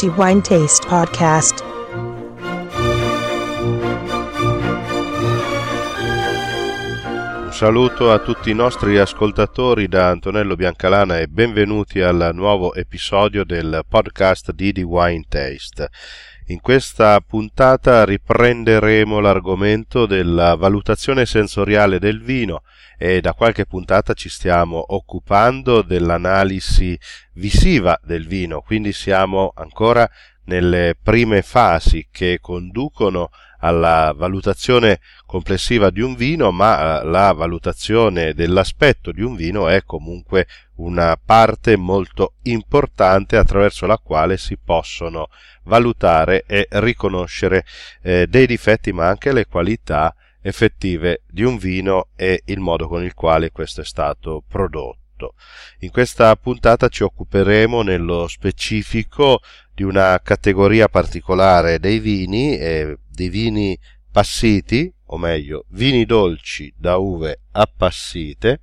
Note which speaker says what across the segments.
Speaker 1: The Wine Taste Podcast.
Speaker 2: Saluto a tutti i nostri ascoltatori da Antonello Biancalana e benvenuti al nuovo episodio del podcast di The Wine Taste. In questa puntata riprenderemo l'argomento della valutazione sensoriale del vino e da qualche puntata ci stiamo occupando dell'analisi visiva del vino, quindi siamo ancora nelle prime fasi che conducono alla valutazione complessiva di un vino, ma eh, la valutazione dell'aspetto di un vino è comunque una parte molto importante attraverso la quale si possono valutare e riconoscere eh, dei difetti ma anche le qualità effettive di un vino e il modo con il quale questo è stato prodotto. In questa puntata ci occuperemo nello specifico di una categoria particolare dei vini, eh, dei vini passiti, o meglio, vini dolci da uve appassite,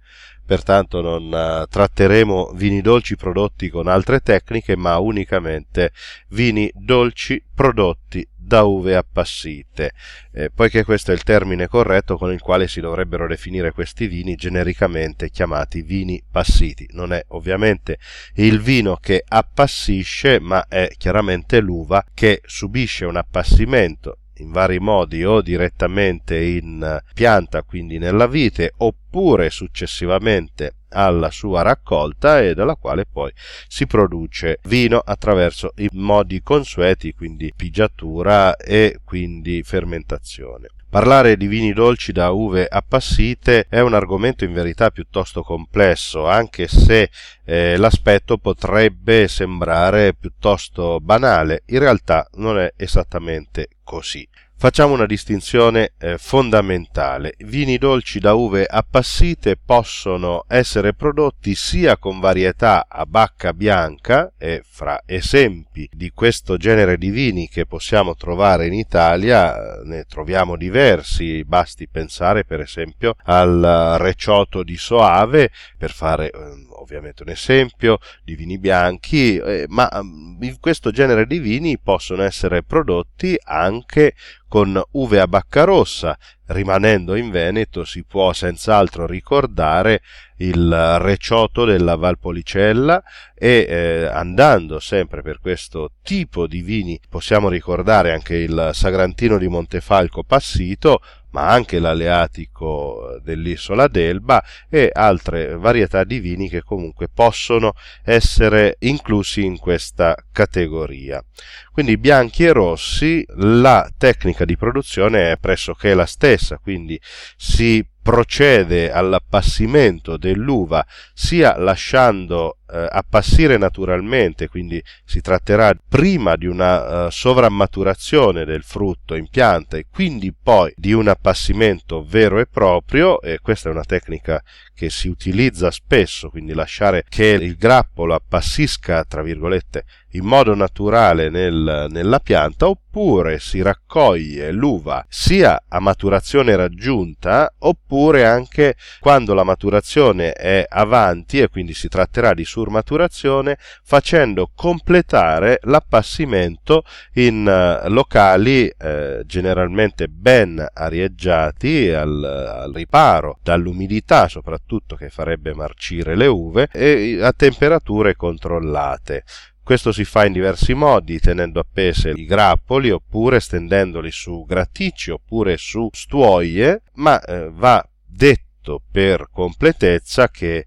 Speaker 2: pertanto non uh, tratteremo vini dolci prodotti con altre tecniche, ma unicamente vini dolci prodotti da uve appassite, eh, poiché questo è il termine corretto con il quale si dovrebbero definire questi vini genericamente chiamati vini passiti. Non è ovviamente il vino che appassisce, ma è chiaramente l'uva che subisce un appassimento in vari modi o direttamente in pianta, quindi nella vite, oppure successivamente alla sua raccolta e dalla quale poi si produce vino attraverso i modi consueti, quindi pigiatura e quindi fermentazione. Parlare di vini dolci da uve appassite è un argomento in verità piuttosto complesso, anche se eh, l'aspetto potrebbe sembrare piuttosto banale, in realtà non è esattamente così. Facciamo una distinzione eh, fondamentale. Vini dolci da uve appassite possono essere prodotti sia con varietà a bacca bianca e fra esempi di questo genere di vini che possiamo trovare in Italia ne troviamo diversi, basti pensare per esempio al recioto di Soave per fare eh, ovviamente un esempio di vini bianchi, eh, ma mm, in questo genere di vini possono essere prodotti anche con uve a bacca rossa. Rimanendo in Veneto si può senz'altro ricordare il recioto della Valpolicella e eh, andando sempre per questo tipo di vini possiamo ricordare anche il Sagrantino di Montefalco Passito ma anche l'aleatico dell'isola d'Elba e altre varietà di vini che comunque possono essere inclusi in questa categoria. Quindi bianchi e rossi, la tecnica di produzione è pressoché la stessa, quindi si procede all'appassimento dell'uva sia lasciando eh, appassire naturalmente, quindi si tratterà prima di una eh, sovrammaturazione del frutto in pianta e quindi poi di un appassimento vero e proprio e questa è una tecnica che si utilizza spesso, quindi lasciare che il grappolo appassisca tra virgolette in modo naturale nel, nella pianta oppure si raccoglie l'uva sia a maturazione raggiunta oppure anche quando la maturazione è avanti e quindi si tratterà di surmaturazione facendo completare l'appassimento in uh, locali eh, generalmente ben arieggiati al, al riparo dall'umidità soprattutto che farebbe marcire le uve e a temperature controllate. Questo si fa in diversi modi, tenendo appese i grappoli oppure stendendoli su graticci oppure su stuoie, ma eh, va detto per completezza che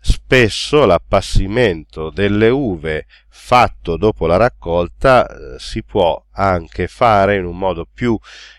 Speaker 2: spesso l'appassimento delle uve fatto dopo la raccolta eh, si può anche fare in un modo più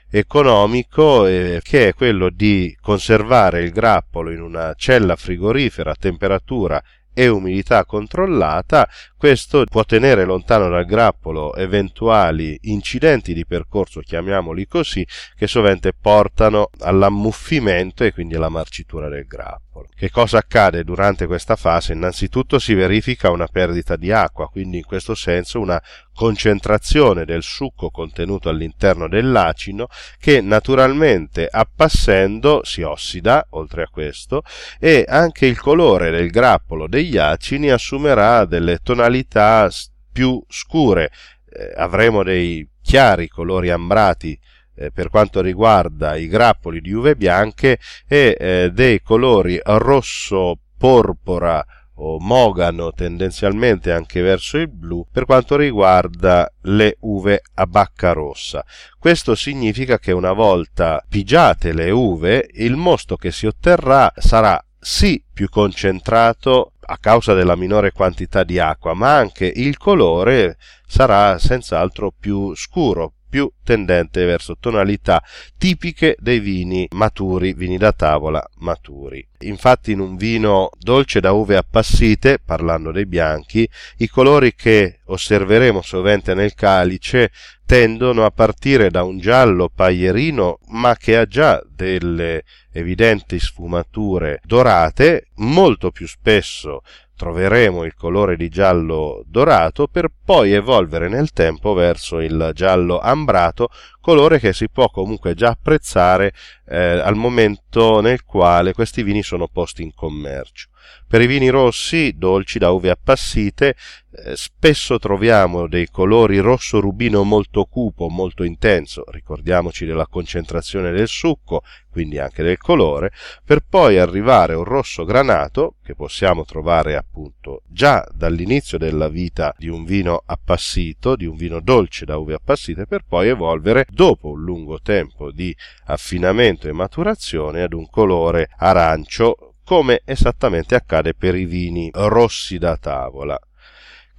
Speaker 2: economico eh, che è quello di conservare il grappolo in una cella frigorifera a temperatura e umidità controllata, questo può tenere lontano dal grappolo eventuali incidenti di percorso, chiamiamoli così, che sovente portano all'ammuffimento e quindi alla marcitura del grappolo. Che cosa accade durante questa fase? Innanzitutto si verifica una perdita di acqua, quindi in questo senso una concentrazione del succo contenuto all'interno dell'acino che naturalmente appassendo si ossida oltre a questo e anche il colore del grappolo degli acini assumerà delle tonalità più scure. Eh, avremo dei chiari colori ambrati eh, per quanto riguarda i grappoli di uve bianche e eh, dei colori rosso porpora o mogano tendenzialmente anche verso il blu per quanto riguarda le uve a bacca rossa. Questo significa che una volta pigiate le uve, il mosto che si otterrà sarà sì più concentrato a causa della minore quantità di acqua, ma anche il colore sarà senz'altro più scuro, più tendente verso tonalità tipiche dei vini maturi, vini da tavola maturi. Infatti in un vino dolce da uve appassite, parlando dei bianchi, i colori che osserveremo sovente nel calice tendono a partire da un giallo paglierino ma che ha già delle evidenti sfumature dorate, molto più spesso troveremo il colore di giallo dorato per poi evolvere nel tempo verso il giallo ambrato, colore che si può comunque già apprezzare eh, al momento nel quale questi vini sono posti in commercio. Per i vini rossi, dolci da uve appassite, eh, spesso troviamo dei colori rosso rubino molto cupo, molto intenso, ricordiamoci della concentrazione del succo, quindi anche del colore, per poi arrivare a un rosso granato, che possiamo trovare appunto già dall'inizio della vita di un vino appassito, di un vino dolce da uve appassite, per poi evolvere dopo un lungo tempo di affinamento e maturazione ad un colore arancio come esattamente accade per i vini rossi da tavola.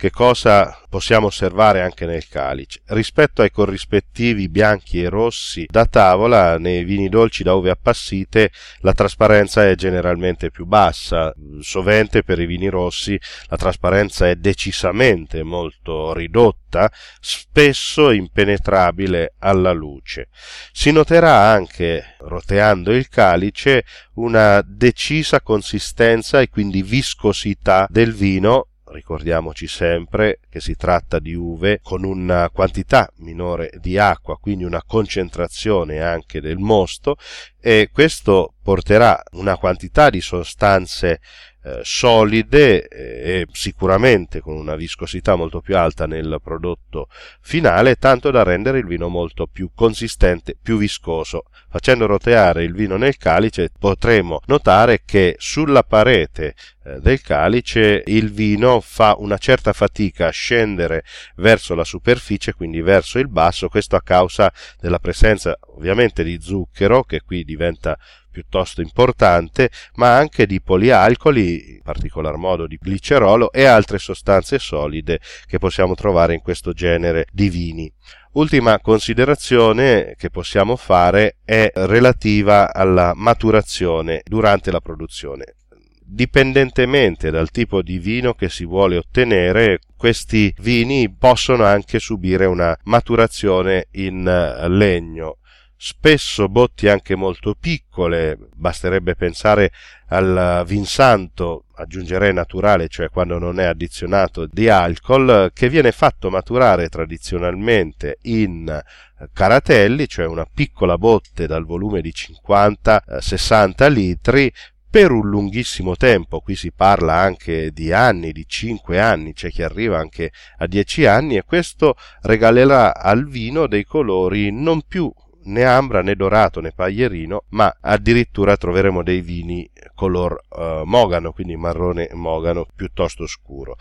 Speaker 2: Che cosa possiamo osservare anche nel calice? Rispetto ai corrispettivi bianchi e rossi da tavola, nei vini dolci da uve appassite la trasparenza è generalmente più bassa. Sovente per i vini rossi la trasparenza è decisamente molto ridotta, spesso impenetrabile alla luce. Si noterà anche, roteando il calice, una decisa consistenza e quindi viscosità del vino ricordiamoci sempre che si tratta di uve con una quantità minore di acqua, quindi una concentrazione anche del mosto e questo porterà una quantità di sostanze eh, solide e sicuramente con una viscosità molto più alta nel prodotto finale, tanto da rendere il vino molto più consistente, più viscoso. Facendo roteare il vino nel calice potremo notare che sulla parete eh, del calice il vino fa una certa fatica a scendere verso la superficie, quindi verso il basso, questo a causa della presenza ovviamente di zucchero che qui diventa piuttosto importante, ma anche di polialcoli, in particolar modo di glicerolo e altre sostanze solide che possiamo trovare in questo genere di vini. Ultima considerazione che possiamo fare è relativa alla maturazione durante la produzione. Dipendentemente dal tipo di vino che si vuole ottenere, questi vini possono anche subire una maturazione in legno spesso botti anche molto piccole, basterebbe pensare al vinsanto, aggiungerei naturale, cioè quando non è addizionato di alcol, che viene fatto maturare tradizionalmente in caratelli, cioè una piccola botte dal volume di 50-60 litri, per un lunghissimo tempo, qui si parla anche di anni, di 5 anni, c'è chi arriva anche a 10 anni e questo regalerà al vino dei colori non più né ambra né dorato né paglierino, ma addirittura troveremo dei vini color uh, mogano, quindi marrone mogano piuttosto scuro.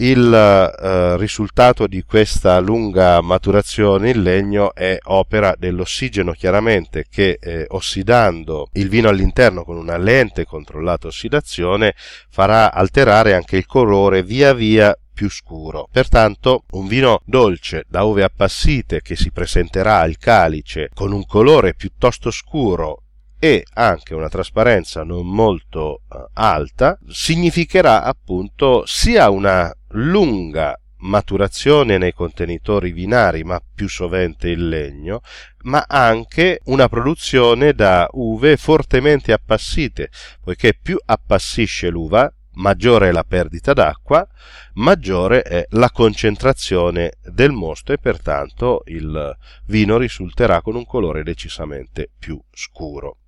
Speaker 2: Il eh, risultato di questa lunga maturazione in legno è opera dell'ossigeno chiaramente che eh, ossidando il vino all'interno con una lente controllata ossidazione farà alterare anche il colore via via più scuro. Pertanto un vino dolce da uve appassite che si presenterà al calice con un colore piuttosto scuro e anche una trasparenza non molto uh, alta significherà appunto sia una lunga maturazione nei contenitori vinari, ma più sovente in legno, ma anche una produzione da uve fortemente appassite, poiché più appassisce l'uva, maggiore è la perdita d'acqua, maggiore è la concentrazione del mosto e pertanto il vino risulterà con un colore decisamente più scuro.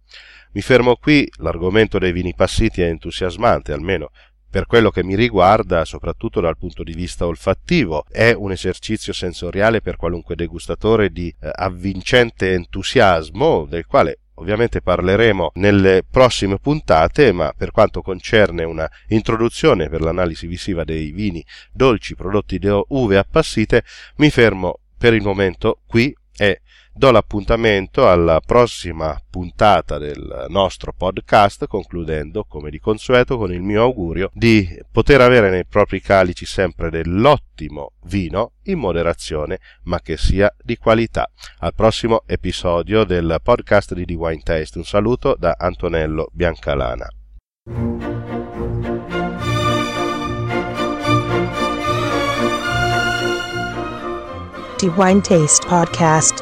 Speaker 2: Mi fermo qui, l'argomento dei vini passiti è entusiasmante, almeno per quello che mi riguarda, soprattutto dal punto di vista olfattivo, è un esercizio sensoriale per qualunque degustatore di eh, avvincente entusiasmo, del quale ovviamente parleremo nelle prossime puntate, ma per quanto concerne una introduzione per l'analisi visiva dei vini dolci prodotti da uve appassite, mi fermo per il momento qui e do l'appuntamento alla prossima puntata del nostro podcast, concludendo, come di consueto, con il mio augurio di poter avere nei propri calici sempre dell'ottimo vino in moderazione, ma che sia di qualità. Al prossimo episodio del podcast di The Wine Taste. Un saluto da Antonello Biancalana.
Speaker 1: Wine Taste Podcast.